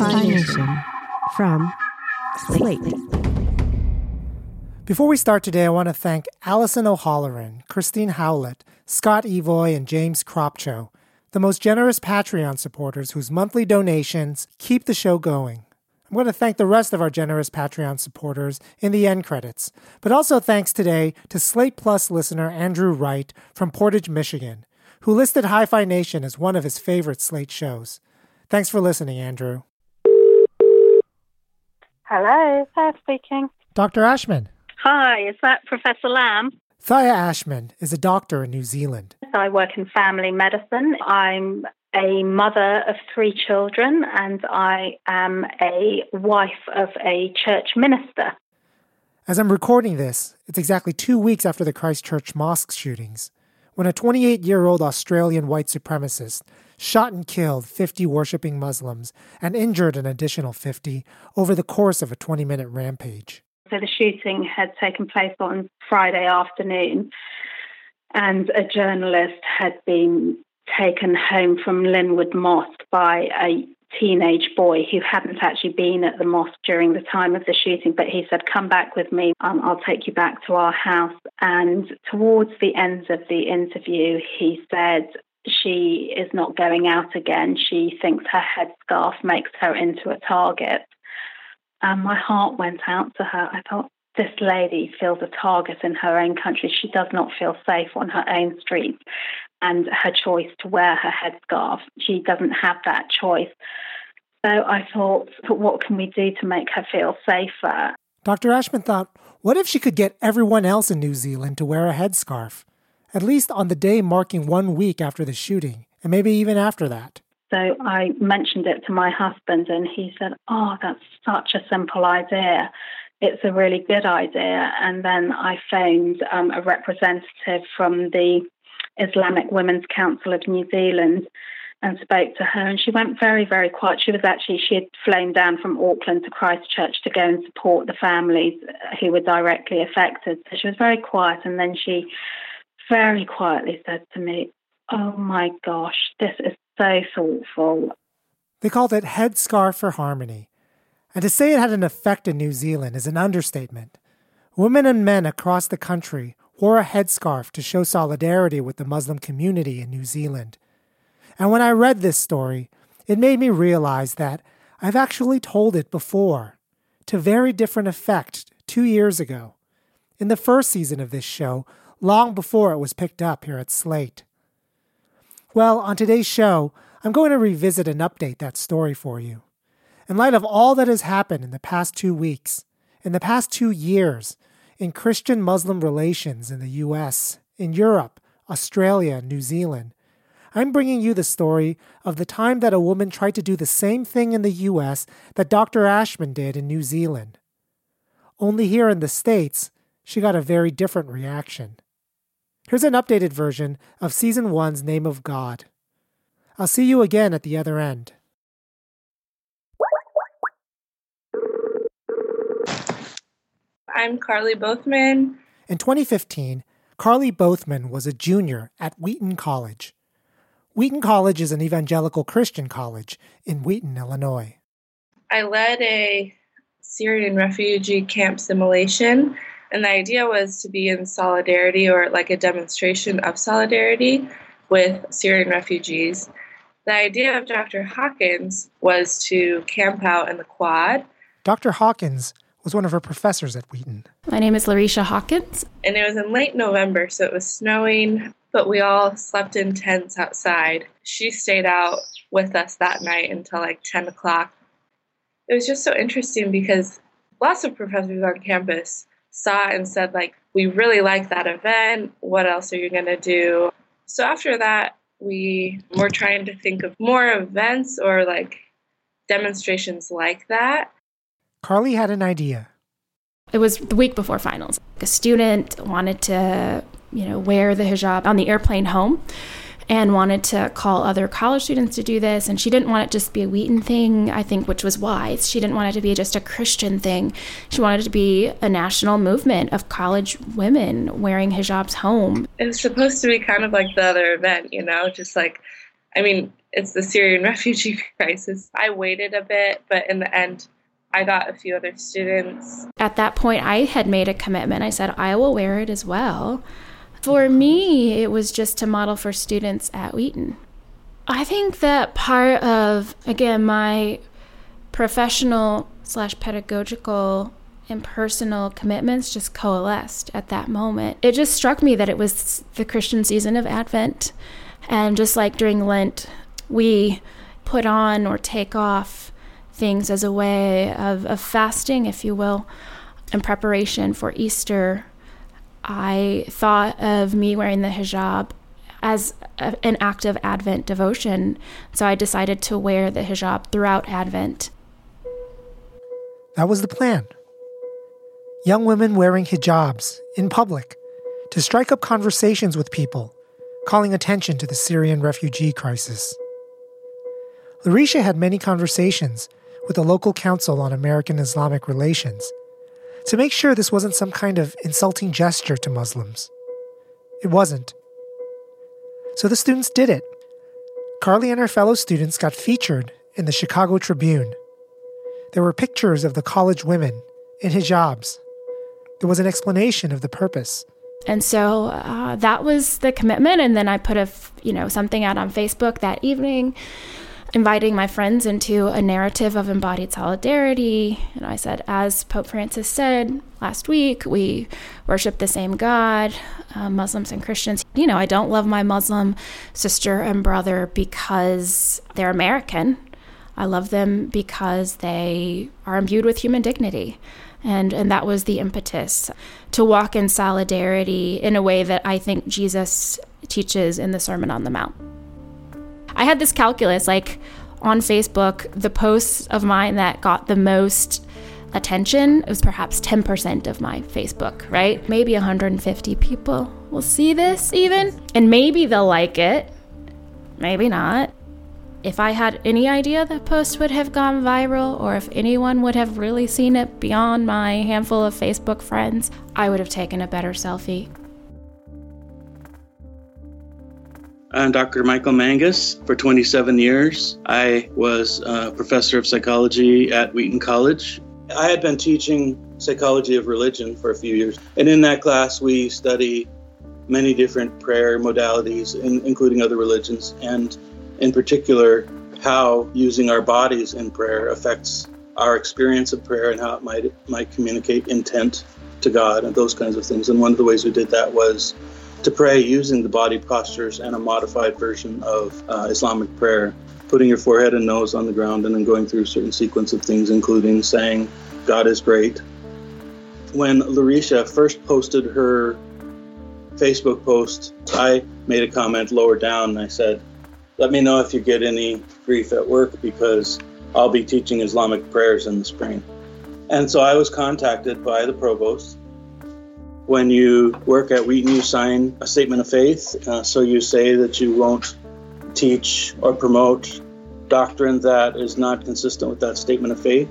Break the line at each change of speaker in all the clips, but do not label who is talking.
Hi-Phi Nation from Slate.
Before we start today, I want to thank Allison O'Halloran, Christine Howlett, Scott Evoy, and James Cropcho, the most generous Patreon supporters whose monthly donations keep the show going. I'm going to thank the rest of our generous Patreon supporters in the end credits, but also thanks today to Slate Plus listener Andrew Wright from Portage, Michigan, who listed Hi-Phi Nation as one of his favorite Slate shows. Thanks for listening, Andrew.
Hello, Thea speaking.
Dr. Ashman.
Hi, is that Professor Lamb?
Thaya Ashman is a doctor in New Zealand.
I work in family medicine. I'm a mother of three children and I am a wife of a church minister.
As I'm recording this, it's exactly two weeks after the Christchurch mosque shootings, when a 28 year old Australian white supremacist shot and killed 50 worshipping Muslims and injured an additional 50 over the course of a 20 minute rampage.
So the shooting had taken place on Friday afternoon, and a journalist had been taken home from Linwood Mosque by a teenage boy who hadn't actually been at the mosque during the time of the shooting, but he said, Come back with me, um, I'll take you back to our house. And towards the end of the interview, he said, she is not going out again. She thinks her headscarf makes her into a target. And my heart went out to her. I thought, this lady feels a target in her own country. She does not feel safe on her own streets. And her choice to wear her headscarf, she doesn't have that choice. So I thought, what can we do to make her feel safer?
Dr. Ashman thought, what if she could get everyone else in New Zealand to wear a headscarf? At least on the day marking one week after the shooting, and maybe even after that.
So I mentioned it to my husband, and he said, Oh, that's such a simple idea. It's a really good idea. And then I phoned um, a representative from the Islamic Women's Council of New Zealand and spoke to her and she went very very quiet she was actually she had flown down from auckland to christchurch to go and support the families who were directly affected so she was very quiet and then she very quietly said to me, Oh my gosh, this is so thoughtful.
They called it Headscarf for Harmony. And to say it had an effect in New Zealand is an understatement. Women and men across the country wore a headscarf to show solidarity with the Muslim community in New Zealand. And when I read this story, it made me realize that I've actually told it before, to very different effect, two years ago. In the first season of this show, long before it was picked up here at Slate. Well, on today's show, I'm going to revisit and update that story for you. In light of all that has happened in the past two weeks, in the past two years, in Christian Muslim relations in the US, in Europe, Australia, and New Zealand, I'm bringing you the story of the time that a woman tried to do the same thing in the US that Dr. Ashman did in New Zealand. Only here in the States, she got a very different reaction. Here's an updated version of Season 1's Name of God. I'll see you again at the other end.
I'm Karly Bothman.
In 2015, Karly Bothman was a junior at Wheaton College. Wheaton College is an evangelical Christian college in Wheaton, Illinois.
I led a Syrian refugee camp simulation and the idea was to be in solidarity or like a demonstration of solidarity with Syrian refugees. The idea of Dr. Hawkins was to camp out in the quad.
Dr. Hawkins was one of her professors at Wheaton.
My name is Larycia Hawkins.
And it was in late November, so it was snowing, but we all slept in tents outside. She stayed out with us that night until like 10 o'clock. It was just so interesting because lots of professors on campus saw and said like we really like that event. What else are you going to do? So after that we were trying to think of more events or like demonstrations like that.
Karly had an idea.
It was the week before finals. A student wanted to you know wear the hijab on the airplane home and wanted to call other college students to do this. And she didn't want it just be a Wheaton thing, I think, which was wise. She didn't want it to be just a Christian thing. She wanted it to be a national movement of college women wearing hijabs home.
It was supposed to be kind of like the other event, you know, just like, I mean, it's the Syrian refugee crisis. I waited a bit, but in the end, I got a few other students.
At that point, I had made a commitment. I said, I will wear it as well. For me, it was just to model for students at Wheaton. I think that part of, again, my professional slash pedagogical and personal commitments just coalesced at that moment. It just struck me that it was the Christian season of Advent. And just like during Lent, we put on or take off things as a way of, of fasting, if you will, in preparation for Easter. I thought of me wearing the hijab as a, an act of Advent devotion. So I decided to wear the hijab throughout Advent.
That was the plan. Young women wearing hijabs in public to strike up conversations with people, calling attention to the Syrian refugee crisis. Larycia had many conversations with the local council on American Islamic relations to make sure this wasn't some kind of insulting gesture to Muslims. It wasn't. So the students did it. Karly and her fellow students got featured in the Chicago Tribune. There were pictures of the college women in hijabs. There was an explanation of the purpose.
And so uh, that was the commitment. And then I put a, you know, something out on Facebook that evening inviting my friends into a narrative of embodied solidarity. And I said, as Pope Francis said last week, we worship the same God, uh, Muslims and Christians. You know, I don't love my Muslim sister and brother because they're American. I love them because they are imbued with human dignity. And, and that was the impetus to walk in solidarity in a way that I think Jesus teaches in the Sermon on the Mount. I had this calculus like on Facebook, the posts of mine that got the most attention it was perhaps 10% of my Facebook, right? Maybe 150 people will see this even, and maybe they'll like it, maybe not. If I had any idea the post would have gone viral, or if anyone would have really seen it beyond my handful of Facebook friends, I would have taken a better selfie.
I'm Dr. Michael Mangis. For 27 years, I was a professor of psychology at Wheaton College. I had been teaching psychology of religion for a few years, and in that class, we study many different prayer modalities, in, including other religions, and in particular, how using our bodies in prayer affects our experience of prayer and how it might might communicate intent to God and those kinds of things. And one of the ways we did that was to pray using the body postures and a modified version of uh, Islamic prayer, putting your forehead and nose on the ground and then going through a certain sequence of things, including saying, God is great. When Larycia first posted her Facebook post, I made a comment lower down and I said, Let me know if you get any grief at work because I'll be teaching Islamic prayers in the spring. And so I was contacted by the provost when you work at Wheaton, you sign a statement of faith. Uh, so you say that you won't teach or promote doctrine that is not consistent with that statement of faith.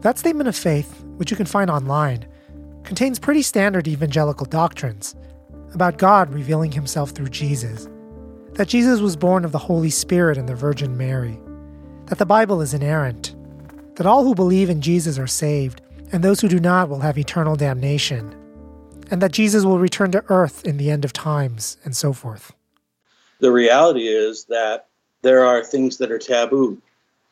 That statement of faith, which you can find online, contains pretty standard evangelical doctrines about God revealing himself through Jesus, that Jesus was born of the Holy Spirit and the Virgin Mary, that the Bible is inerrant, that all who believe in Jesus are saved, and those who do not will have eternal damnation and that Jesus will return to earth in the end of times, and so forth.
The reality is that there are things that are taboo.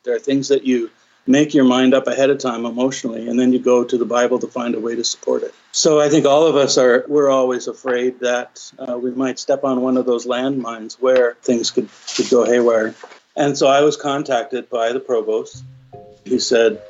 There are things that you make your mind up ahead of time emotionally, and then you go to the Bible to find a way to support it. So I think all of us are, we're always afraid that uh, we might step on one of those landmines where things could, could go haywire. And so I was contacted by the provost. He said,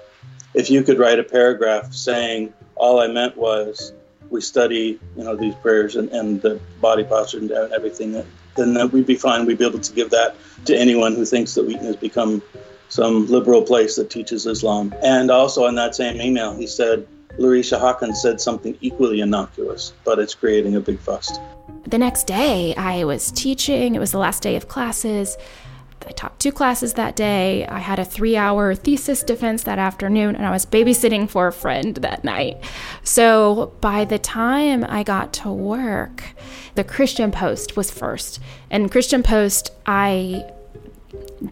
if you could write a paragraph saying, all I meant was we study, you know, these prayers and, and the body posture and everything, then that we'd be fine. We'd be able to give that to anyone who thinks that Wheaton has become some liberal place that teaches Islam. And also in that same email, he said, Larycia Hawkins said something equally innocuous, but it's creating a big fuss.
The next day, I was teaching. It was the last day of classes. I taught two classes that day. I had a three hour thesis defense that afternoon, and I was babysitting for a friend that night. So by the time I got to work, the Christian Post was first. And Christian Post, I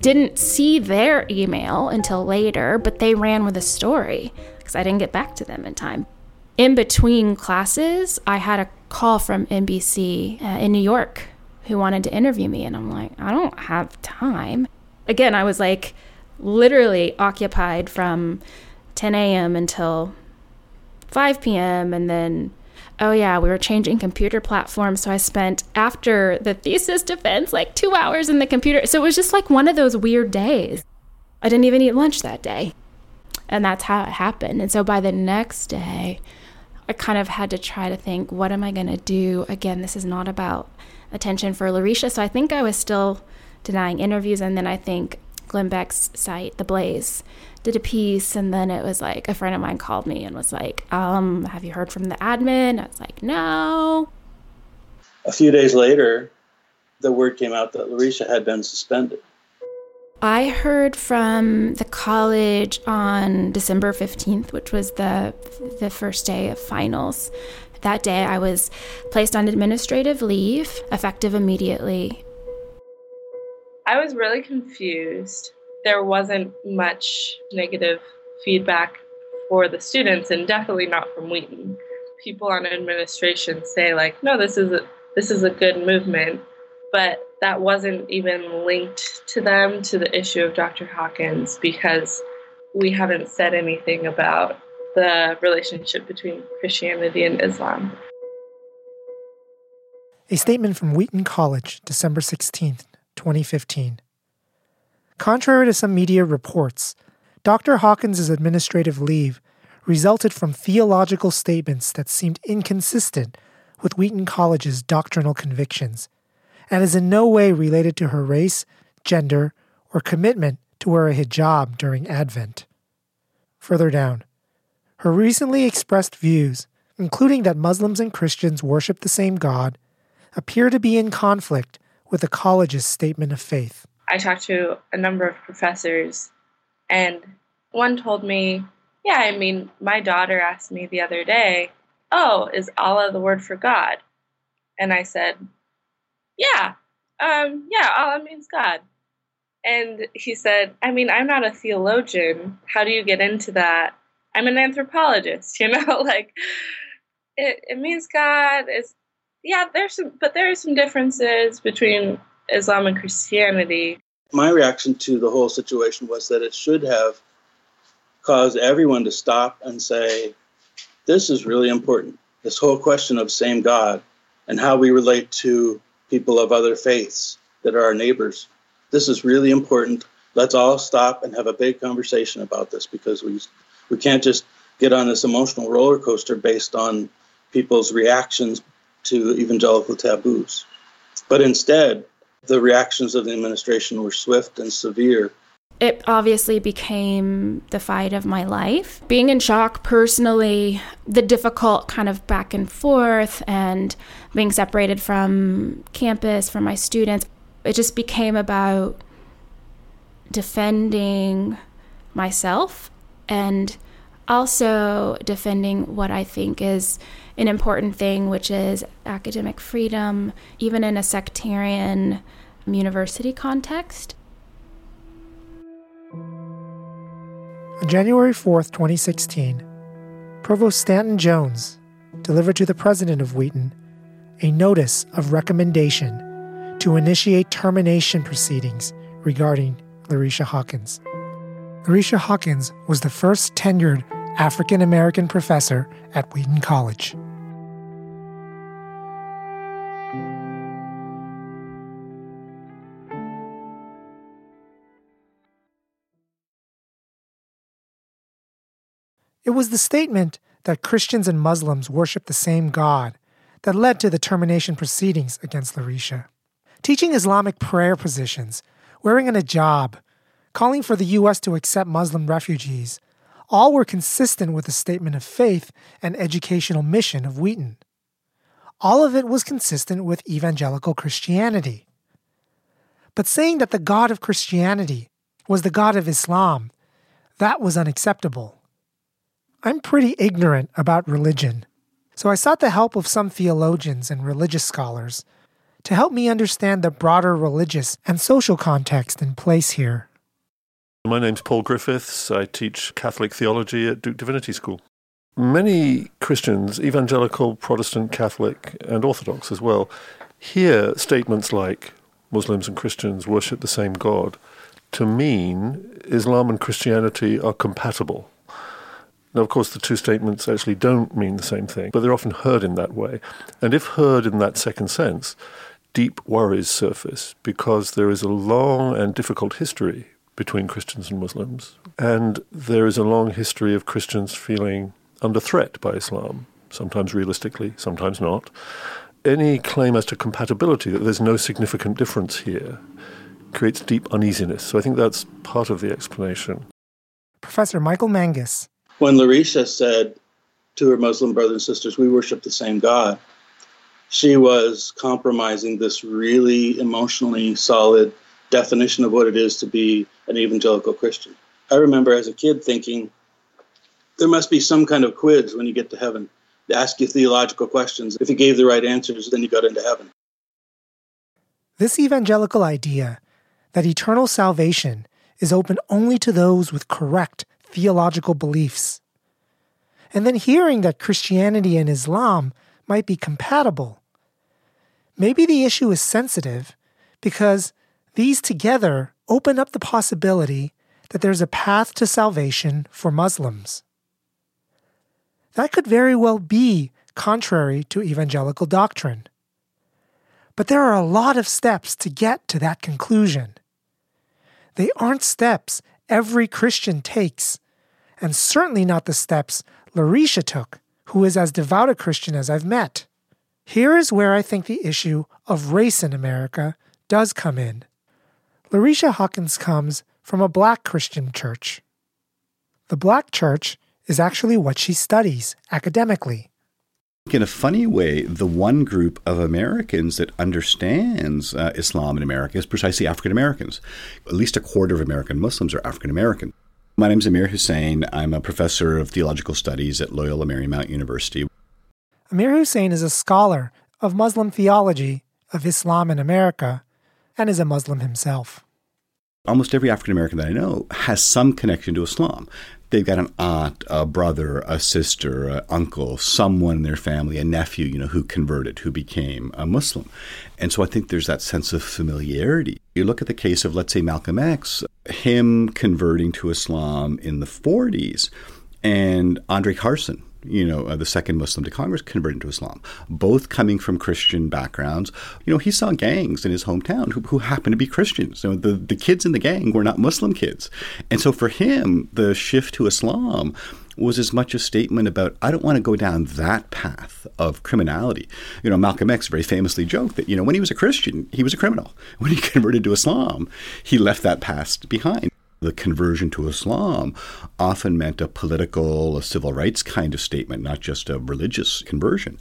Didn't see their email until later, but they ran with a story because I didn't get back to them in time. In between classes, I had a call from NBC uh, in New York who wanted to interview me, and I'm like, I don't have time. Again, I was like literally occupied from 10 a.m. until 5 p.m. and then oh yeah, we were changing computer platforms. So I spent after the thesis defense like two hours in the computer. So it was just like one of those weird days. I didn't even eat lunch that day. And that's how it happened. And so by the next day, I kind of had to try to think, what am I going to do? Again, this is not about attention for Larycia. So I think I was still denying interviews. And then I think Glenn Beck's site, The Blaze, did a piece. And then it was like a friend of mine called me and was like um have you heard from the admin? I was like no.
A few days later the word came out that larycia had been suspended.
I heard from the college on december 15th which was the the first day of finals that day i was placed on administrative leave effective immediately
i was really confused there wasn't much negative feedback for the students and definitely not from Wheaton. People on administration say like, no, this is a this is a good movement, but that wasn't even linked to them to the issue of Dr. Hawkins because we haven't said anything about the relationship between Christianity and Islam.
A statement from Wheaton College, December 16th, 2015. Contrary to some media reports, Dr. Hawkins' administrative leave resulted from theological statements that seemed inconsistent with Wheaton College's doctrinal convictions, and is in no way related to her race, gender, or commitment to wear a hijab during Advent. Further down, her recently expressed views, including that Muslims and Christians worship the same God, appear to be in conflict with the college's statement of faith.
I talked to a number of professors, and one told me, Yeah, I mean, my daughter asked me the other day, Oh, is Allah the word for God? And I said, Yeah, um, yeah, Allah means God. And he said, I mean, I'm not a theologian. How do you get into that? I'm an anthropologist, you know, like it, it means God is, yeah, there's some, but there are some differences between Islam and Christianity.
My reaction to the whole situation was that it should have caused everyone to stop and say, this is really important. This whole question of same God and how we relate to people of other faiths that are our neighbors. This is really important. Let's all stop and have a big conversation about this because we we can't just get on this emotional roller coaster based on people's reactions to evangelical taboos. But instead, the reactions of the administration were swift and severe.
It obviously became the fight of my life. Being in shock personally, the difficult kind of back and forth, and being separated from campus, from my students, it just became about defending myself and also defending what I think is an important thing, which is academic freedom, even in a sectarian university context.
On January 4th, 2016, Provost Stanton Jones delivered to the president of Wheaton a notice of recommendation to initiate termination proceedings regarding Larycia Hawkins. Larycia Hawkins was the first tenured African American professor at Wheaton College. It was the statement that Christians and Muslims worship the same God that led to the termination proceedings against Larycia. Teaching Islamic prayer positions, wearing an hijab, calling for the U.S. to accept Muslim refugees, all were consistent with the statement of faith and educational mission of Wheaton. All of it was consistent with evangelical Christianity. But saying that the God of Christianity was the God of Islam, that was unacceptable. I'm pretty ignorant about religion, so I sought the help of some theologians and religious scholars to help me understand the broader religious and social context in place here.
My name's Paul Griffiths. I teach Catholic theology at Duke Divinity School. Many Christians, evangelical, Protestant, Catholic, and Orthodox as well, hear statements like Muslims and Christians worship the same God to mean Islam and Christianity are compatible. Now, of course, the two statements actually don't mean the same thing, but they're often heard in that way. And if heard in that second sense, deep worries surface because there is a long and difficult history between Christians and Muslims. And there is a long history of Christians feeling under threat by Islam, sometimes realistically, sometimes not. Any claim as to compatibility, that there's no significant difference here, creates deep uneasiness. So I think that's part of the explanation.
Professor Michael Mangis
when Larycia said to her Muslim brothers and sisters, We worship the same God, she was compromising this really emotionally solid definition of what it is to be an evangelical Christian. I remember as a kid thinking, there must be some kind of quiz when you get to heaven to ask you theological questions. If you gave the right answers, then you got into heaven.
This evangelical idea that eternal salvation is open only to those with correct theological beliefs. And then hearing that Christianity and Islam might be compatible. Maybe the issue is sensitive because these together open up the possibility that there's a path to salvation for Muslims. That could very well be contrary to evangelical doctrine. But there are a lot of steps to get to that conclusion. They aren't steps every Christian takes and certainly not the steps Larycia took, who is as devout a Christian as I've met. Here is where I think the issue of race in America does come in. Larycia Hawkins comes from a black Christian church. The black church is actually what she studies academically.
In a funny way, the one group of Americans that understands uh, Islam in America is precisely African Americans. At least a quarter of American Muslims are African American. My name is Amir Hussain. I'm a professor of theological studies at Loyola Marymount University.
Amir Hussain is a scholar of Muslim theology of Islam in America and is a Muslim himself.
Almost every African American that I know has some connection to Islam they've got an aunt, a brother, a sister, an uncle, someone in their family, a nephew, you know, who converted, who became a Muslim. And so I think there's that sense of familiarity. You look at the case of, let's say, Malcolm X, him converting to Islam in the 40s, and Andre Carson, you know, uh, the second Muslim to Congress, converted to Islam, both coming from Christian backgrounds. You know, he saw gangs in his hometown who, who happened to be Christians. So the, the kids in the gang were not Muslim kids. And so for him, the shift to Islam was as much a statement about I don't want to go down that path of criminality. You know, Malcolm X very famously joked that you know when he was a Christian, he was a criminal. When he converted to Islam, he left that past behind the conversion to Islam often meant a political, a civil rights kind of statement, not just a religious conversion.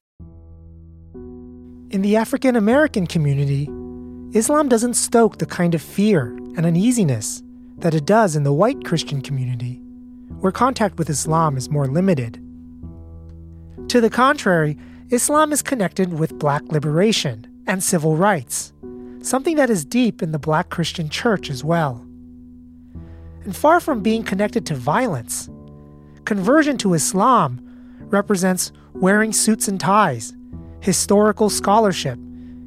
In the African American community, Islam doesn't stoke the kind of fear and uneasiness that it does in the white Christian community, where contact with Islam is more limited. To the contrary, Islam is connected with black liberation and civil rights, something that is deep in the black Christian church as well and far from being connected to violence. Conversion to Islam represents wearing suits and ties, historical scholarship,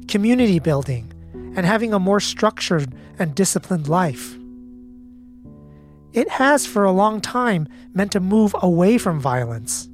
community building, and having a more structured and disciplined life. It has for a long time meant to move away from violence.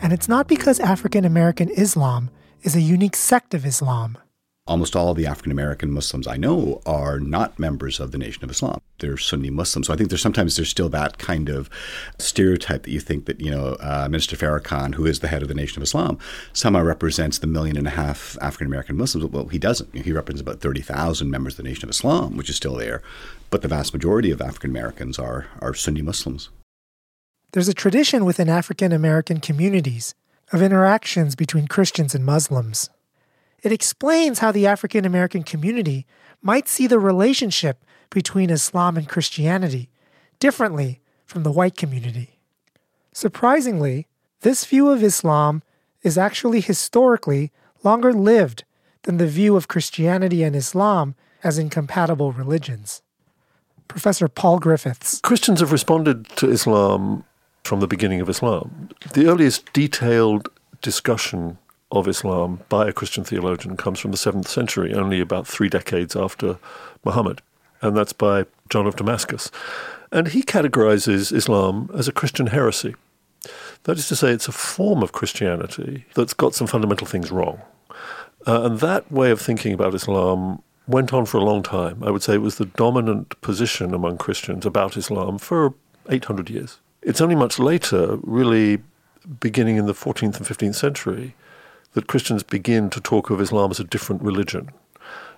And it's not because African American Islam is a unique sect of Islam
almost all the African American Muslims I know are not members of the Nation of Islam. They're Sunni Muslims. So I think there's sometimes there's still that kind of stereotype that you think that you know uh, Minister Farrakhan, who is the head of the Nation of Islam, somehow represents the million and a half African American Muslims. Well, he doesn't. He represents about thirty thousand members of the Nation of Islam, which is still there, but the vast majority of African Americans are are Sunni Muslims.
There's a tradition within African American communities of interactions between Christians and Muslims. It explains how the African American community might see the relationship between Islam and Christianity differently from the white community. Surprisingly, this view of Islam is actually historically longer lived than the view of Christianity and Islam as incompatible religions. Professor Paul Griffiths.
Christians have responded to Islam from the beginning of Islam. The earliest detailed discussion of Islam by a Christian theologian comes from the 7th century, only about three decades after Muhammad, and that's by John of Damascus. And he categorizes Islam as a Christian heresy. That is to say, it's a form of Christianity that's got some fundamental things wrong. Uh, and that way of thinking about Islam went on for a long time. I would say it was the dominant position among Christians about Islam for 800 years. It's only much later, really beginning in the 14th and 15th century, that Christians begin to talk of Islam as a different religion.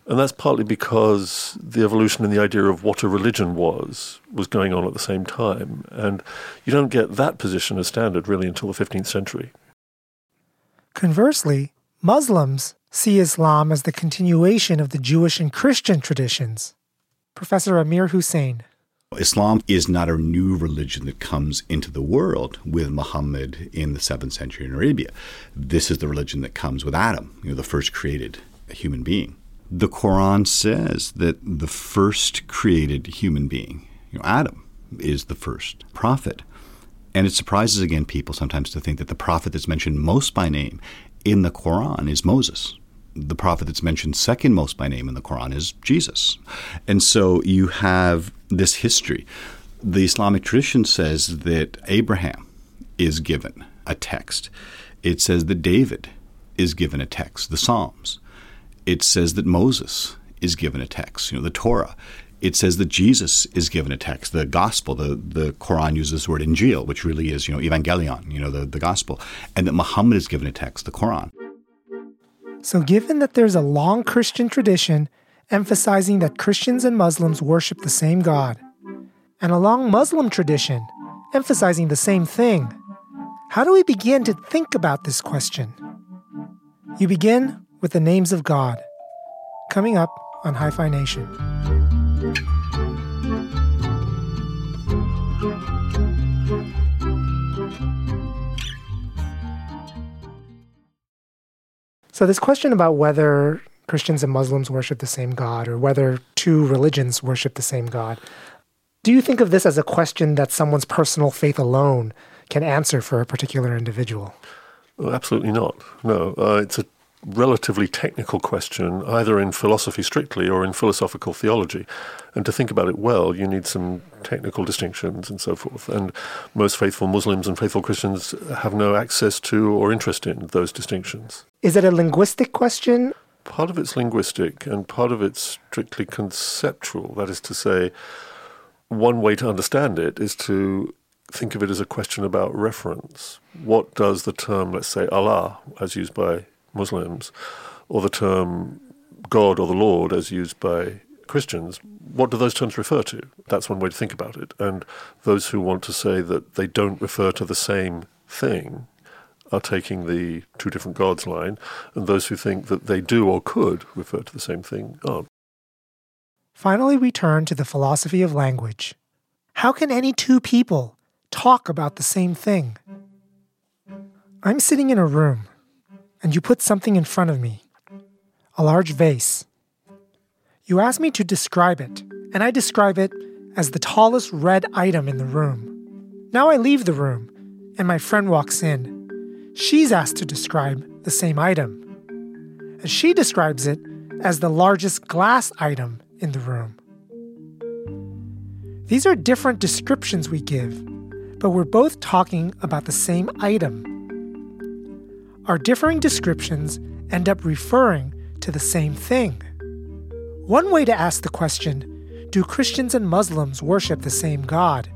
And that's partly because the evolution in the idea of what a religion was was going on at the same time. And you don't get that position as standard really until the 15th century.
Conversely, Muslims see Islam as the continuation of the Jewish and Christian traditions. Professor Amir Hussain.
Islam is not a new religion that comes into the world with Muhammad in the 7th century in Arabia. This is the religion that comes with Adam, you know, the first created human being. The Quran says that the first created human being, you know, Adam, is the first prophet. And it surprises again people sometimes to think that the prophet that's mentioned most by name in the Quran is Moses. The prophet that's mentioned second most by name in the Quran is Jesus. And so you have this history. The Islamic tradition says that Abraham is given a text. It says that David is given a text, the Psalms. It says that Moses is given a text, you know, the Torah. It says that Jesus is given a text, the gospel. The, the Quran uses the word Injil, which really is, you know, evangelion, you know, the, the gospel. And that Muhammad is given a text, the Quran.
So, given that there's a long Christian tradition emphasizing that Christians and Muslims worship the same God, and a long Muslim tradition emphasizing the same thing, how do we begin to think about this question? You begin with the names of God, coming up on Hi-Phi Nation. So, this question about whether Christians and Muslims worship the same God or whether two religions worship the same God, do you think of this as a question that someone's personal faith alone can answer for a particular individual?
Well, absolutely not. No, uh, it's a relatively technical question, either in philosophy strictly or in philosophical theology. And to think about it well, you need some technical distinctions and so forth. And most faithful Muslims and faithful Christians have no access to or interest in those distinctions.
Is it a linguistic question?
Part of it's linguistic and part of it's strictly conceptual. That is to say, one way to understand it is to think of it as a question about reference. What does the term, let's say, Allah, as used by Muslims, or the term God or the Lord as used by Christians, what do those terms refer to? That's one way to think about it. And those who want to say that they don't refer to the same thing are taking the two different gods line, and those who think that they do or could refer to the same thing aren't.
Finally, we turn to the philosophy of language. How can any two people talk about the same thing? I'm sitting in a room and you put something in front of me a large vase. You ask me to describe it, and I describe it as the tallest red item in the room. Now I leave the room, and my friend walks in. She's asked to describe the same item. And she describes it as the largest glass item in the room. These are different descriptions we give, but we're both talking about the same item our differing descriptions end up referring to the same thing. One way to ask the question, do Christians and Muslims worship the same God,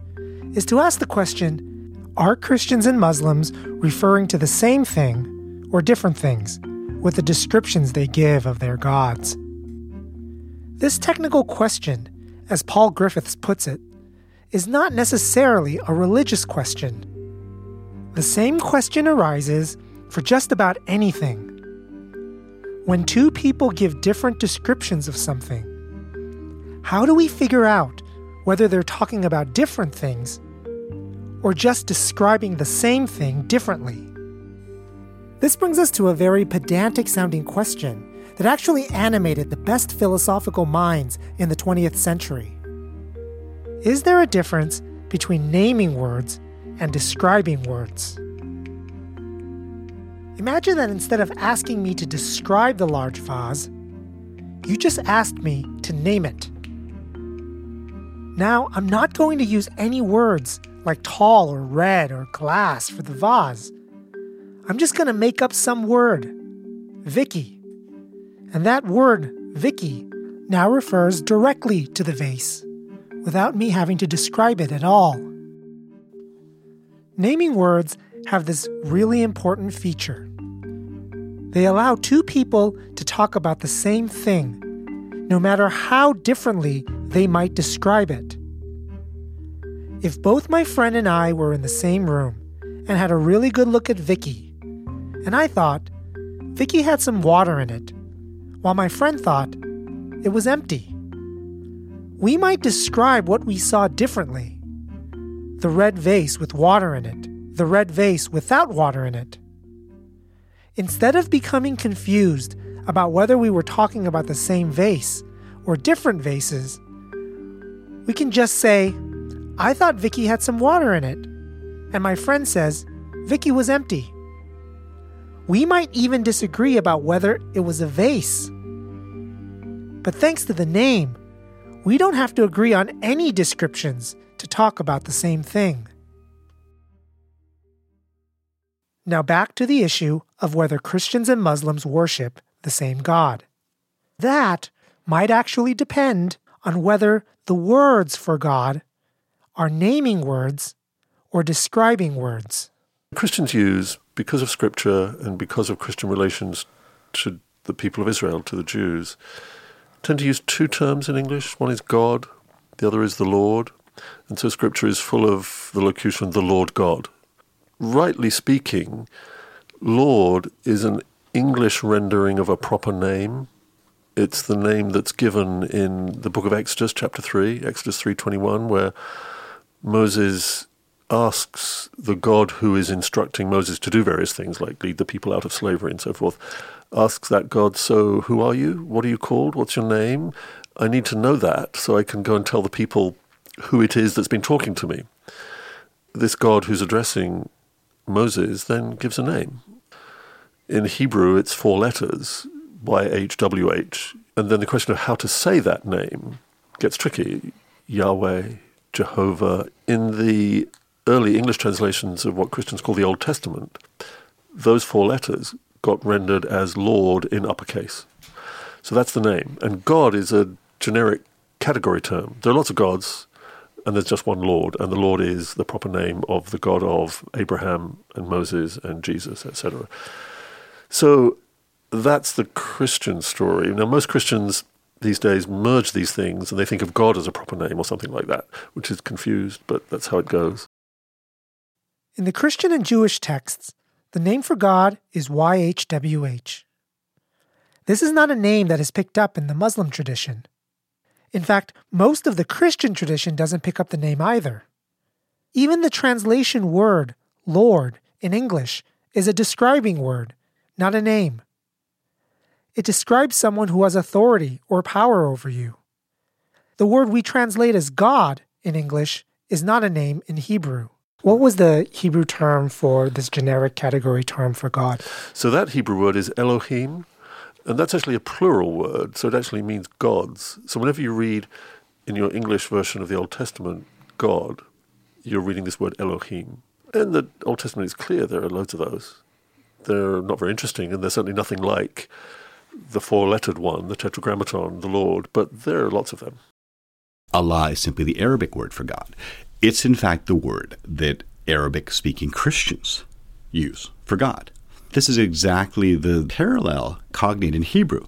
is to ask the question, are Christians and Muslims referring to the same thing or different things with the descriptions they give of their gods? This technical question, as Paul Griffiths puts it, is not necessarily a religious question. The same question arises for just about anything. When two people give different descriptions of something, how do we figure out whether they're talking about different things or just describing the same thing differently? This brings us to a very pedantic sounding question that actually animated the best philosophical minds in the 20th century. Is there a difference between naming words and describing words? Imagine that instead of asking me to describe the large vase, you just asked me to name it. Now, I'm not going to use any words like tall or red or glass for the vase. I'm just going to make up some word, Vicky. And that word, Vicky, now refers directly to the vase, without me having to describe it at all. Naming words have this really important feature. They allow two people to talk about the same thing, no matter how differently they might describe it. If both my friend and I were in the same room and had a really good look at Vicky, and I thought Vicky had some water in it, while my friend thought it was empty, we might describe what we saw differently. The red vase with water in it, the red vase without water in it. Instead of becoming confused about whether we were talking about the same vase or different vases, we can just say, I thought Vicky had some water in it. And my friend says, Vicky was empty. We might even disagree about whether it was a vase. But thanks to the name, we don't have to agree on any descriptions to talk about the same thing. Now back to the issue of whether Christians and Muslims worship the same God. That might actually depend on whether the words for God are naming words or describing words.
Christians use, because of Scripture and because of Christian relations to the people of Israel, to the Jews, tend to use two terms in English. One is God, the other is the Lord. And so Scripture is full of the locution, the Lord God. Rightly speaking, Lord is an English rendering of a proper name. It's the name that's given in the book of Exodus, chapter 3, Exodus 3.21, where Moses asks the God who is instructing Moses to do various things, like lead the people out of slavery and so forth, asks that God, So who are you? What are you called? What's your name? I need to know that so I can go and tell the people who it is that's been talking to me. This God who's addressing Moses then gives a name. In Hebrew, it's four letters YHWH. And then the question of how to say that name gets tricky. Yahweh, Jehovah. In the early English translations of what Christians call the Old Testament, those four letters got rendered as Lord in uppercase. So that's the name. And God is a generic category term. There are lots of gods, and there's just one Lord, and the Lord is the proper name of the God of Abraham and Moses and Jesus, etc. So that's the Christian story. Now, most Christians these days merge these things and they think of God as a proper name or something like that, which is confused, but that's how it goes.
In the Christian and Jewish texts, the name for God is YHWH. This is not a name that is picked up in the Muslim tradition. In fact, most of the Christian tradition doesn't pick up the name either. Even the translation word, Lord, in English, is a describing word, not a name. It describes someone who has authority or power over you. The word we translate as God in English is not a name in Hebrew. What was the Hebrew term for this generic category term for God?
So that Hebrew word is Elohim, and that's actually a plural word, so it actually means gods. So whenever you read in your English version of the Old Testament God, you're reading this word Elohim. And the Old Testament is clear, there are loads of those. They're not very interesting, and there's certainly nothing like the four lettered one, the Tetragrammaton, the Lord, but there are lots of them.
Allah is simply the Arabic word for God. It's in fact the word that Arabic speaking Christians use for God. This is exactly the parallel cognate in Hebrew,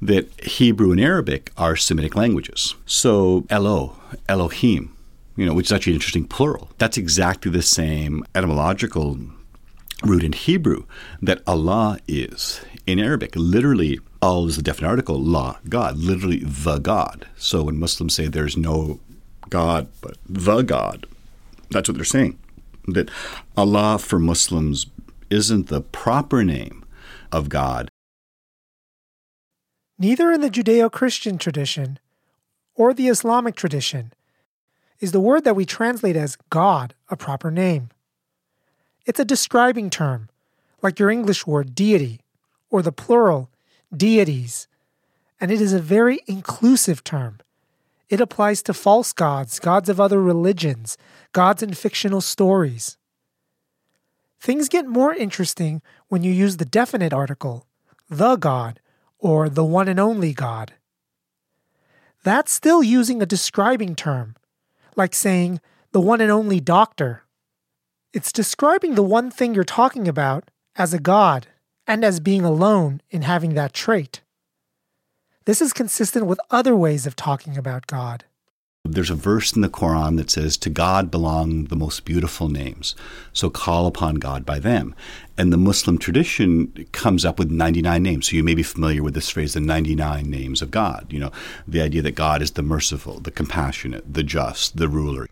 that Hebrew and Arabic are Semitic languages. So Elo, Elohim, you know, which is actually an interesting plural. That's exactly the same etymological root in Hebrew that Allah is in Arabic. Literally, Al is the definite article, La, God, literally the God. So when Muslims say there's no God but the God, that's what they're saying. That Allah for Muslims isn't the proper name of God.
Neither in the Judeo Christian tradition or the Islamic tradition is the word that we translate as God a proper name. It's a describing term, like your English word deity, or the plural deities, and it is a very inclusive term. It applies to false gods, gods of other religions, gods in fictional stories. Things get more interesting when you use the definite article, the God, or the one and only God. That's still using a describing term, like saying the one and only doctor. It's describing the one thing you're talking about as a God and as being alone in having that trait. This is consistent with other ways of talking about God.
There's a verse in the Quran that says, To God belong the most beautiful names, so call upon God by them. And the Muslim tradition comes up with 99 names. So you may be familiar with this phrase, the 99 names of God. You know, the idea that God is the merciful, the compassionate, the just, the ruler.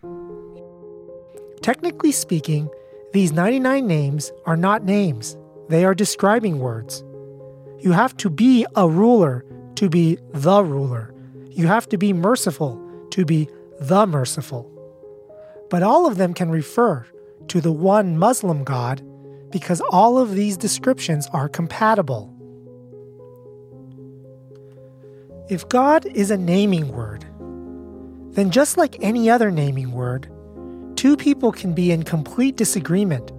Technically speaking, these 99 names are not names, they are describing words. You have to be a ruler to be the ruler. You have to be merciful to be the merciful. But all of them can refer to the one Muslim God because all of these descriptions are compatible. If God is a naming word, then just like any other naming word, two people can be in complete disagreement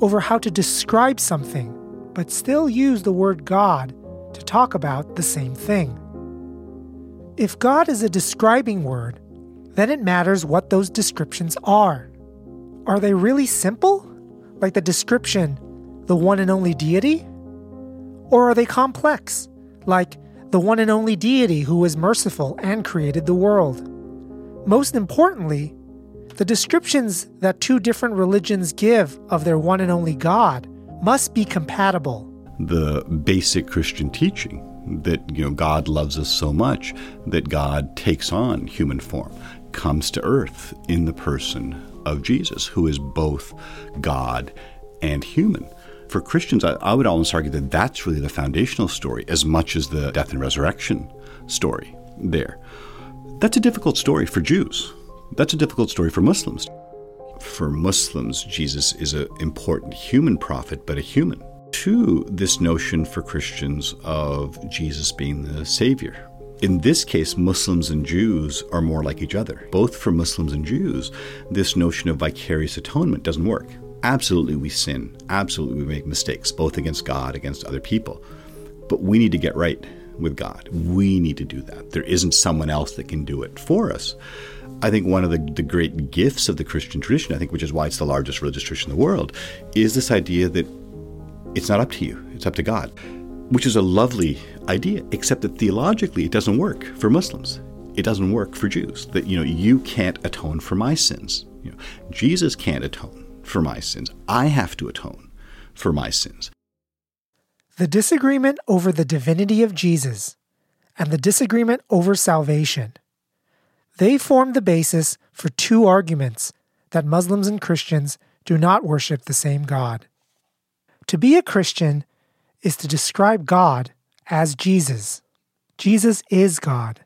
over how to describe something, but still use the word God to talk about the same thing. If God is a describing word, then it matters what those descriptions are. Are they really simple? Like the description, the one and only deity? Or are they complex? Like the one and only deity who is merciful and created the world? Most importantly, the descriptions that two different religions give of their one and only God must be compatible.
The basic Christian teaching that you know God loves us so much that God takes on human form, comes to earth in the person of Jesus, who is both God and human. For Christians, I, I would almost argue that that's really the foundational story as much as the death and resurrection story there. That's a difficult story for Jews. That's a difficult story for Muslims. For Muslims, Jesus is an important human prophet, but a human. To this notion for Christians of Jesus being the Savior. In this case, Muslims and Jews are more like each other. Both for Muslims and Jews, this notion of vicarious atonement doesn't work. Absolutely, we sin. Absolutely, we make mistakes, both against God, against other people. But we need to get right with God. We need to do that. There isn't someone else that can do it for us. I think one of the, the great gifts of the Christian tradition, I think, which is why it's the largest religious tradition in the world, is this idea that it's not up to you, it's up to God, which is a lovely idea, except that theologically it doesn't work for Muslims. It doesn't work for Jews. That, you know, you can't atone for my sins. You know, Jesus can't atone for my sins. I have to atone for my sins.
The disagreement over the divinity of Jesus and the disagreement over salvation they form the basis for two arguments that Muslims and Christians do not worship the same God. To be a Christian is to describe God as Jesus. Jesus is God.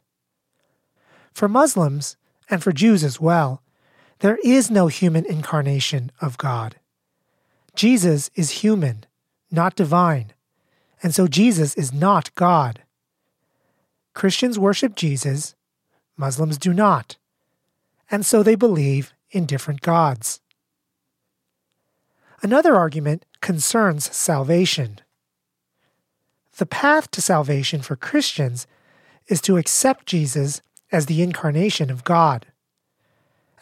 For Muslims, and for Jews as well, there is no human incarnation of God. Jesus is human, not divine, and so Jesus is not God. Christians worship Jesus Muslims do not, and so they believe in different gods. Another argument concerns salvation. The path to salvation for Christians is to accept Jesus as the incarnation of God.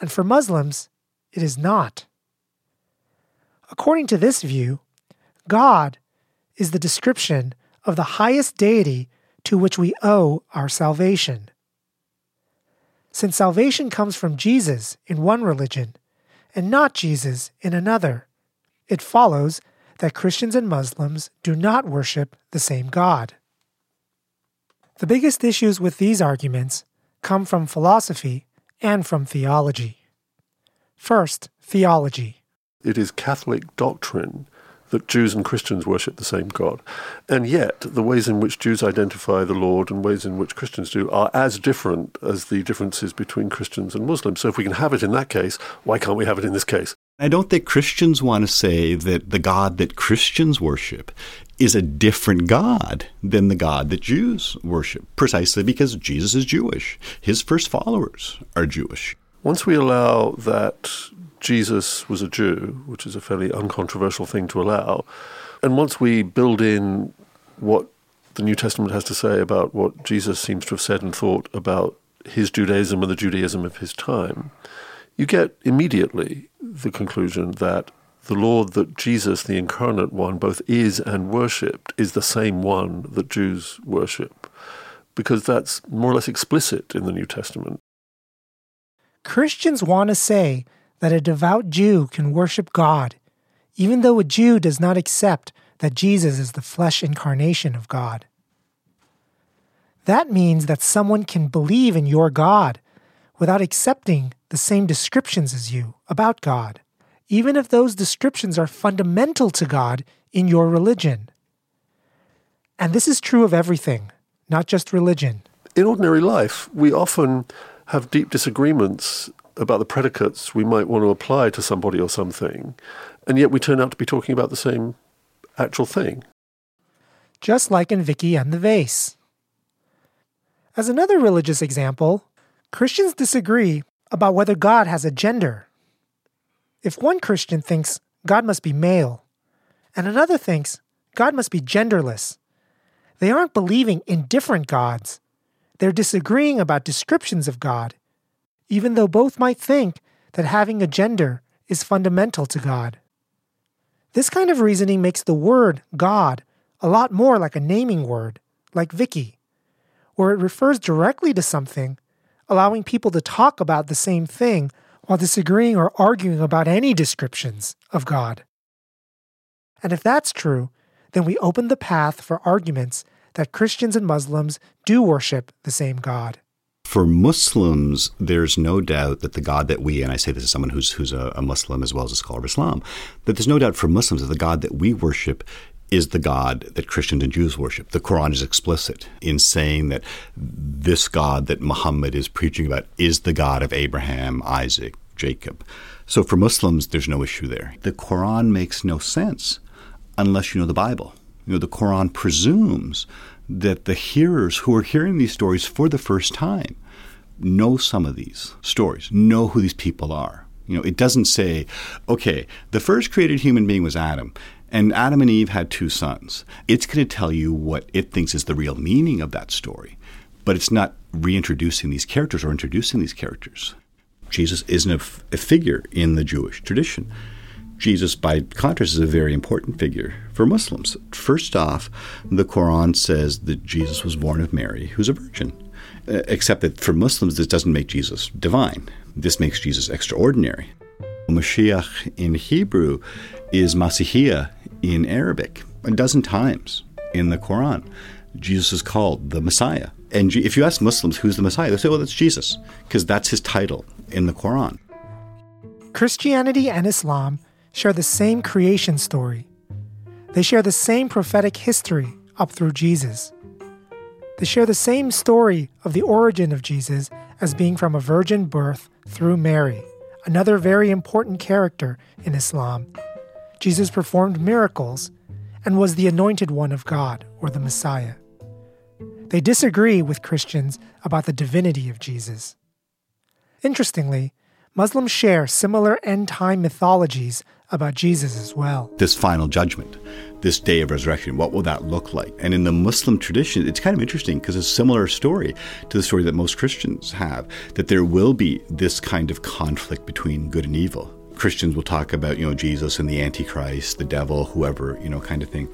And for Muslims, it is not. According to this view, God is the description of the highest deity to which we owe our salvation. Since salvation comes from Jesus in one religion and not Jesus in another, it follows that Christians and Muslims do not worship the same God. The biggest issues with these arguments come from philosophy and from theology. First, theology.
It is Catholic doctrine that Jews and Christians worship the same God. And yet, the ways in which Jews identify the Lord and ways in which Christians do are as different as the differences between Christians and Muslims. So if we can have it in that case, why can't we have it in this case?
I don't think Christians want to say that the God that Christians worship is a different God than the God that Jews worship, precisely because Jesus is Jewish. His first followers are Jewish.
Once we allow that Jesus was a Jew, which is a fairly uncontroversial thing to allow, and once we build in what the New Testament has to say about what Jesus seems to have said and thought about his Judaism and the Judaism of his time, you get immediately the conclusion that the Lord that Jesus, the incarnate one, both is and worshipped, is the same one that Jews worship, because that's more or less explicit in the New Testament.
Christians want to say that a devout Jew can worship God, even though a Jew does not accept that Jesus is the flesh incarnation of God. That means that someone can believe in your God without accepting the same descriptions as you about God, even if those descriptions are fundamental to God in your religion. And this is true of everything, not just religion.
In ordinary life, we often have deep disagreements about the predicates we might want to apply to somebody or something, and yet we turn out to be talking about the same actual thing.
Just like in Vicky and the Vase. As another religious example, Christians disagree about whether God has a gender. If one Christian thinks God must be male, and another thinks God must be genderless, they aren't believing in different gods. They're disagreeing about descriptions of God, even though both might think that having a gender is fundamental to God. This kind of reasoning makes the word God a lot more like a naming word, like Vicky, where it refers directly to something allowing people to talk about the same thing while disagreeing or arguing about any descriptions of God. And if that's true, then we open the path for arguments that Christians and Muslims do worship the same God.
For Muslims, there's no doubt that the God that we, and I say this as someone who's, who's a, a Muslim as well as a scholar of Islam, that there's no doubt for Muslims that the God that we worship is the God that Christians and Jews worship. The Quran is explicit in saying that this God that Muhammad is preaching about is the God of Abraham, Isaac, Jacob. So for Muslims, there's no issue there. The Quran makes no sense unless you know the Bible. You know, the Quran presumes that the hearers who are hearing these stories for the first time know some of these stories, know who these people are. You know, it doesn't say, okay, the first created human being was Adam, and Adam and Eve had two sons. It's going to tell you what it thinks is the real meaning of that story, but it's not reintroducing these characters or introducing these characters. Jesus isn't a, f- a figure in the Jewish tradition. Jesus, by contrast, is a very important figure for Muslims. First off, the Quran says that Jesus was born of Mary, who's a virgin. Uh, except that for Muslims, this doesn't make Jesus divine. This makes Jesus extraordinary. Mashiach in Hebrew is Masihia in Arabic a dozen times in the Quran. Jesus is called the Messiah. And if you ask Muslims who's the Messiah, they say, well, that's Jesus, because that's his title in the Quran.
Christianity and Islam share the same creation story. They share the same prophetic history up through Jesus. They share the same story of the origin of Jesus as being from a virgin birth through Mary, another very important character in Islam. Jesus performed miracles and was the anointed one of God, or the Messiah. They disagree with Christians about the divinity of Jesus. Interestingly, Muslims share similar end time mythologies about Jesus as well.
This final judgment, this day of resurrection, what will that look like? And in the Muslim tradition, it's kind of interesting because it's a similar story to the story that most Christians have that there will be this kind of conflict between good and evil. Christians will talk about, you know, Jesus and the Antichrist, the devil, whoever, you know, kind of thing.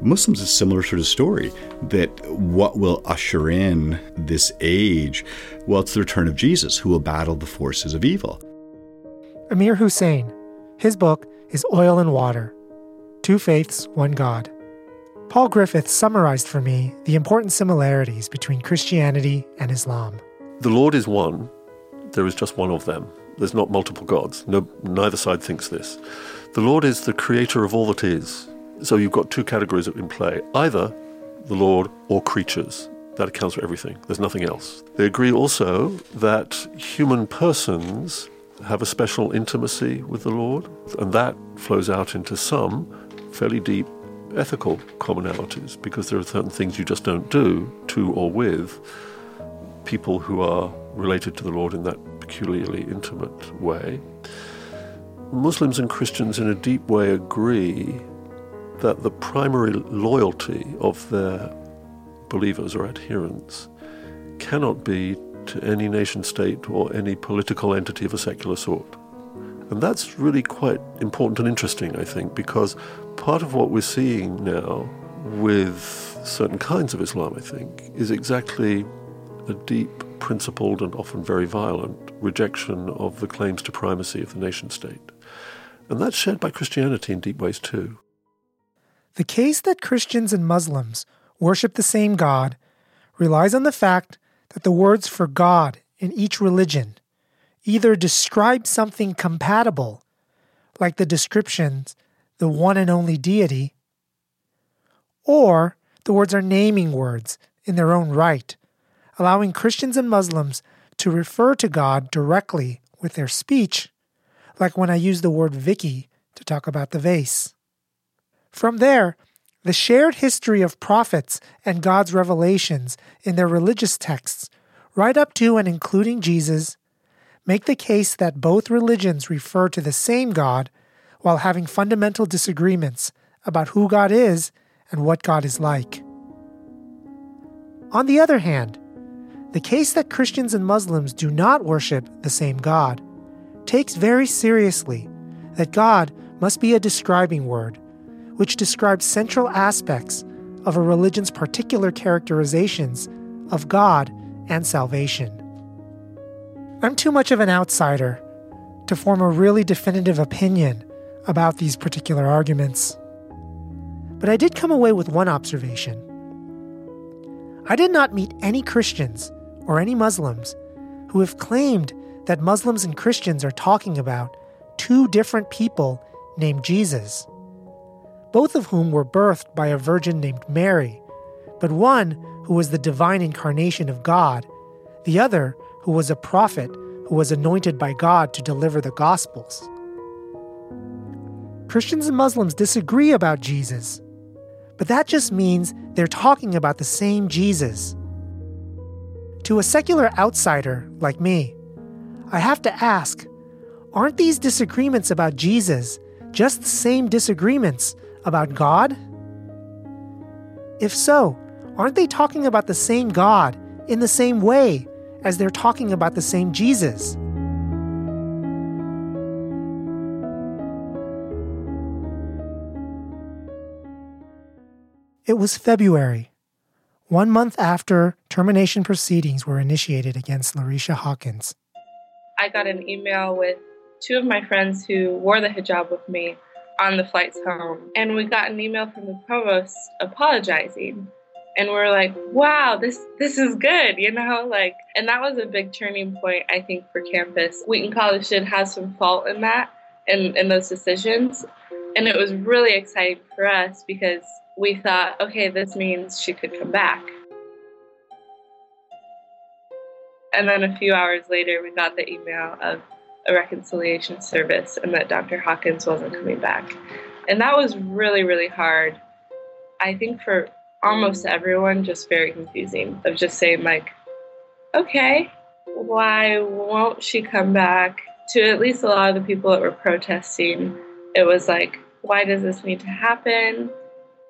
Muslims, a similar sort of story that what will usher in this age? Well, it's the return of Jesus who will battle the forces of evil.
Amir Hussain, his book is Oil and Water Two Faiths, One God. Paul Griffiths summarized for me the important similarities between Christianity and Islam.
The Lord is one, there is just one of them. There's not multiple gods. No, neither side thinks this. The Lord is the creator of all that is. So you've got two categories in play either the Lord or creatures. That accounts for everything. There's nothing else. They agree also that human persons have a special intimacy with the Lord, and that flows out into some fairly deep ethical commonalities because there are certain things you just don't do to or with people who are related to the Lord in that peculiarly intimate way. Muslims and Christians, in a deep way, agree that the primary loyalty of their believers or adherents cannot be to any nation state or any political entity of a secular sort. And that's really quite important and interesting, I think, because part of what we're seeing now with certain kinds of Islam, I think, is exactly a deep, principled, and often very violent rejection of the claims to primacy of the nation state. And that's shared by Christianity in deep ways too.
The case that Christians and Muslims worship the same God relies on the fact that the words for God in each religion either describe something compatible, like the descriptions, the one and only deity, or the words are naming words in their own right, allowing Christians and Muslims to refer to God directly with their speech, like when I use the word Vicky to talk about the vase. From there, the shared history of prophets and God's revelations in their religious texts, right up to and including Jesus, make the case that both religions refer to the same God while having fundamental disagreements about who God is and what God is like. On the other hand, the case that Christians and Muslims do not worship the same God takes very seriously that God must be a describing word, which describes central aspects of a religion's particular characterizations of God and salvation. I'm too much of an outsider to form a really definitive opinion about these particular arguments. But I did come away with one observation. I did not meet any Christians or any Muslims who have claimed that Muslims and Christians are talking about two different people named Jesus, both of whom were birthed by a virgin named Mary, but one who was the divine incarnation of God, the other who was a prophet who was anointed by God to deliver the Gospels. Christians and Muslims disagree about Jesus, but that just means they're talking about the same Jesus. To a secular outsider like me, I have to ask aren't these disagreements about Jesus just the same disagreements about God? If so, aren't they talking about the same God in the same way as they're talking about the same Jesus? It was February one month after termination proceedings were initiated against Larycia Hawkins.
I got an email with two of my friends who wore the hijab with me on the flights home. And we got an email from the provost apologizing. And we're like, wow, this this is good, you know, like and that was a big turning point I think for campus. Wheaton College did have some fault in that in, in those decisions. And it was really exciting for us because we thought, okay, this means she could come back. And then a few hours later, we got the email of a reconciliation service and that Dr. Hawkins wasn't coming back. And that was really, really hard. I think for almost everyone, just very confusing of just saying, like, okay, why won't she come back? To at least a lot of the people that were protesting, it was like, why does this need to happen?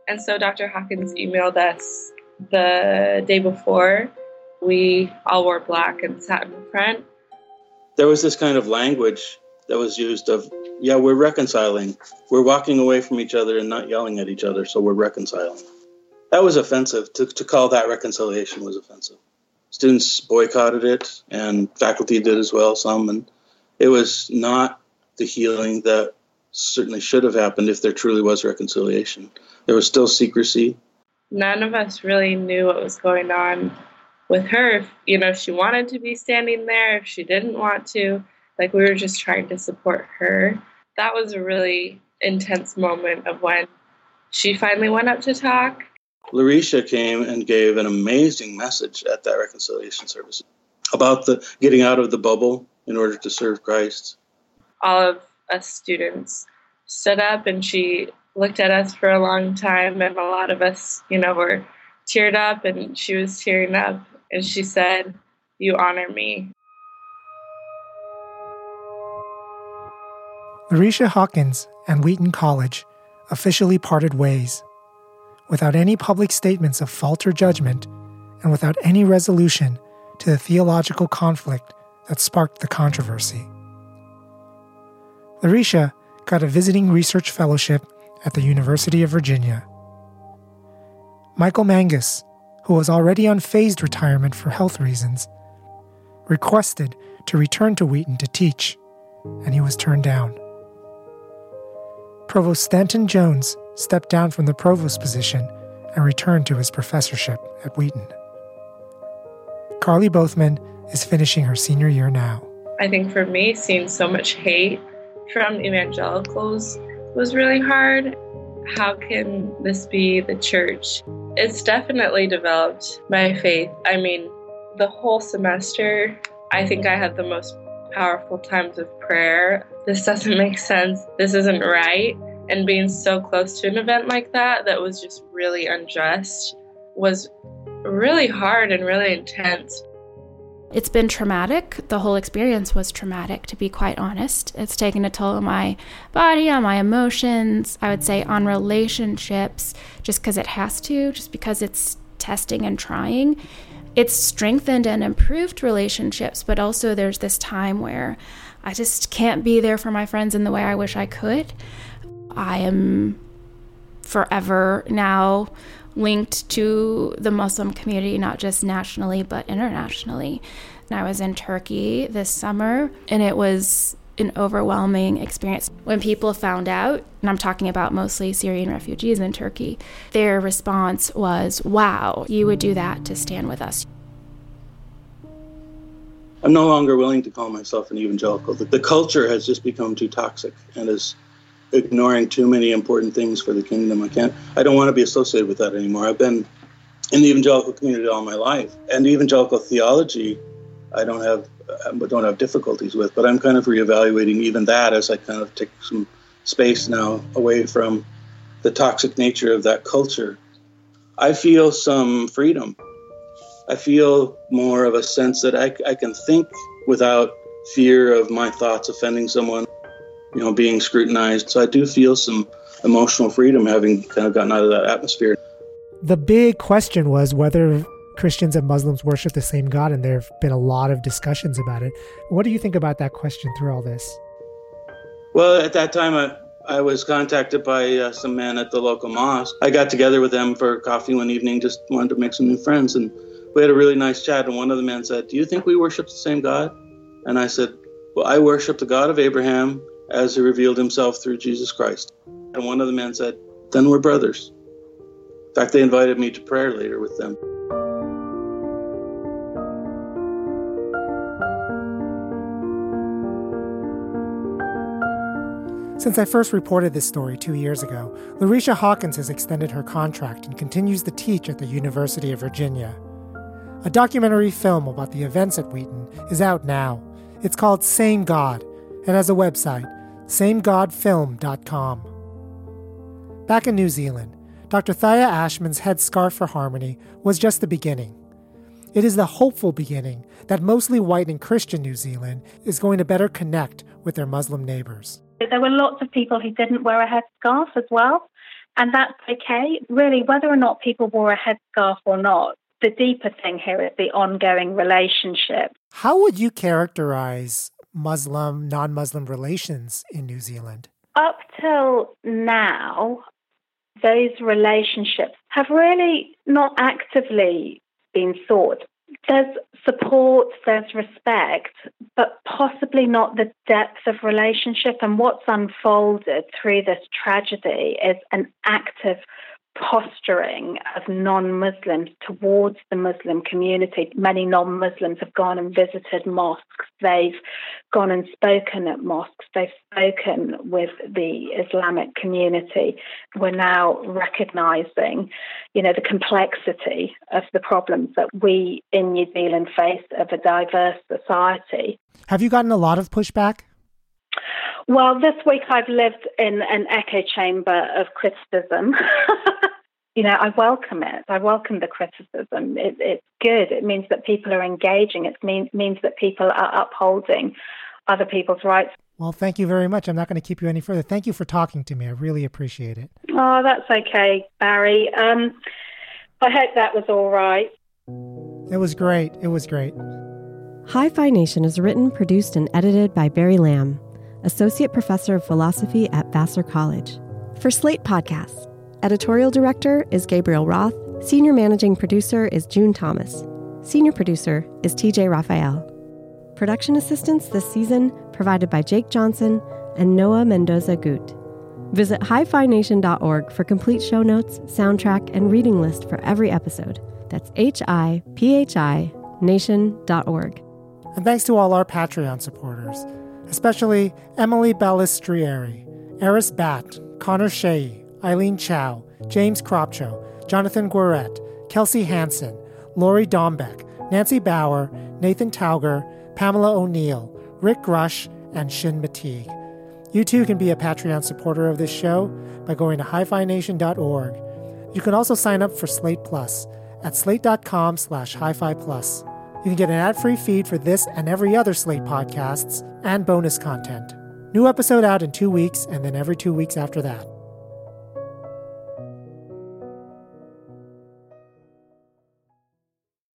And so Dr. Hawkins emailed us the day before. We all wore black and sat in front.
There was this kind of language that was used of, yeah, we're reconciling. We're walking away from each other and not yelling at each other, so we're reconciling. That was offensive. To, to call that reconciliation was offensive. Students boycotted it, and faculty did as well, some. And it was not the healing that certainly should have happened if there truly was reconciliation. There was still secrecy.
None of us really knew what was going on with her. If, you know, she wanted to be standing there, if she didn't want to. Like we were just trying to support her. That was a really intense moment of when she finally went up to talk.
Larycia came and gave an amazing message at that reconciliation service about the getting out of the bubble in order to serve Christ.
All of us students stood up and she looked at us for a long time and a lot of us, you know, were teared up and she was tearing up and she said, "You honor me."
Larycia Hawkins and Wheaton College officially parted ways, without any public statements of fault or judgment, and without any resolution to the theological conflict that sparked the controversy. Larycia got a visiting research fellowship at the University of Virginia. Michael Mangis, who was already on phased retirement for health reasons, requested to return to Wheaton to teach, and he was turned down. Provost Stanton Jones stepped down from the provost position and returned to his professorship at Wheaton. Karly Bothman is finishing her senior year now.
I think for me, seeing so much hate from evangelicals was really hard. How can this be the church? It's definitely developed my faith. I mean, the whole semester, I think I had the most powerful times of prayer. This doesn't make sense. This isn't right. And being so close to an event like that, that was just really unjust, was really hard and really intense.
It's been traumatic. The whole experience was traumatic, to be quite honest. It's taken a toll on my body, on my emotions, I would say on relationships, just because it has to, just because it's testing and trying. It's strengthened and improved relationships, but also there's this time where I just can't be there for my friends in the way I wish I could. I am forever now linked to the Muslim community, not just nationally, but internationally. And I was in Turkey this summer, and it was an overwhelming experience. When people found out, and I'm talking about mostly Syrian refugees in Turkey, their response was, Wow, you would do that to stand with us.
I'm no longer willing to call myself an evangelical. The, the culture has just become too toxic and is ignoring too many important things for the kingdom. I can't. I don't want to be associated with that anymore. I've been in the evangelical community all my life, and evangelical theology, I don't have don't have difficulties with. But I'm kind of reevaluating even that as I kind of take some space now away from the toxic nature of that culture. I feel some freedom. I feel more of a sense that I, I can think without fear of my thoughts offending someone you know, being scrutinized. So I do feel some emotional freedom having kind of gotten out of that atmosphere.
The big question was whether Christians and Muslims worship the same God, and there have been a lot of discussions about it. What do you think about that question through all this?
Well, at that time, I, I was contacted by uh, some men at the local mosque. I got together with them for coffee one evening, just wanted to make some new friends, and we had a really nice chat. And one of the men said, Do you think we worship the same God? And I said, Well, I worship the God of Abraham, as he revealed himself through Jesus Christ. And one of the men said, Then we're brothers. In fact, they invited me to prayer later with them.
Since I first reported this story two years ago, Larycia Hawkins has extended her contract and continues to teach at the University of Virginia. A documentary film about the events at Wheaton is out now. It's called Same God and has a website, samegodfilm.com. Back in New Zealand, Dr. Thaya Ashman's Headscarf for Harmony was just the beginning. It is the hopeful beginning that mostly white and Christian New Zealand is going to better connect with their Muslim neighbors.
There were lots of people who didn't wear a headscarf as well, and that's okay. Really, whether or not people wore a headscarf or not, the deeper thing here is the ongoing relationship.
How would you characterize Muslim, non Muslim relations in New Zealand?
Up till now, those relationships have really not actively been sought. There's support, there's respect, but possibly not the depth of relationship. And what's unfolded through this tragedy is an active posturing of non Muslims towards the Muslim community. Many non Muslims have gone and visited mosques. They've gone and spoken at mosques. They've spoken with the Islamic community. We're now recognizing, you know, the complexity of the problems that we in New Zealand face of a diverse society.
Have you gotten a lot of pushback?
Well, this week I've lived in an echo chamber of criticism. you know, I welcome it. I welcome the criticism. It, it's good. It means that people are engaging. It mean, means that people are upholding other people's rights.
Well, thank you very much. I'm not going to keep you any further. Thank you for talking to me. I really appreciate it.
Oh, that's okay, Barry. Um, I hope that was all right.
It was great. It was great.
Hi Fi Nation is written, produced, and edited by Barry Lam. Associate Professor of Philosophy at Vassar College. For Slate Podcasts, Editorial Director is Gabriel Roth. Senior Managing Producer is June Thomas. Senior Producer is TJ Raphael. Production assistance this season provided by Jake Johnson and Noah Mendoza Gut. Visit hifination.org for complete show notes, soundtrack, and reading list for every episode. That's H I P H I nation.org.
And thanks to all our Patreon supporters especially Emily Ballistrieri, Eris Batt, Connor Shea, Eileen Chow, James Cropcho, Jonathan Guaret, Kelsey Hansen, Lori Dombeck, Nancy Bauer, Nathan Tauger, Pamela O'Neill, Rick Rush, and Shin Mateague. You too can be a Patreon supporter of this show by going to hifination.org. You can also sign up for Slate Plus at slate.com slash hi plus. You can get an ad-free feed for this and every other Slate podcasts and bonus content. New episode out in two weeks and then every two weeks after that.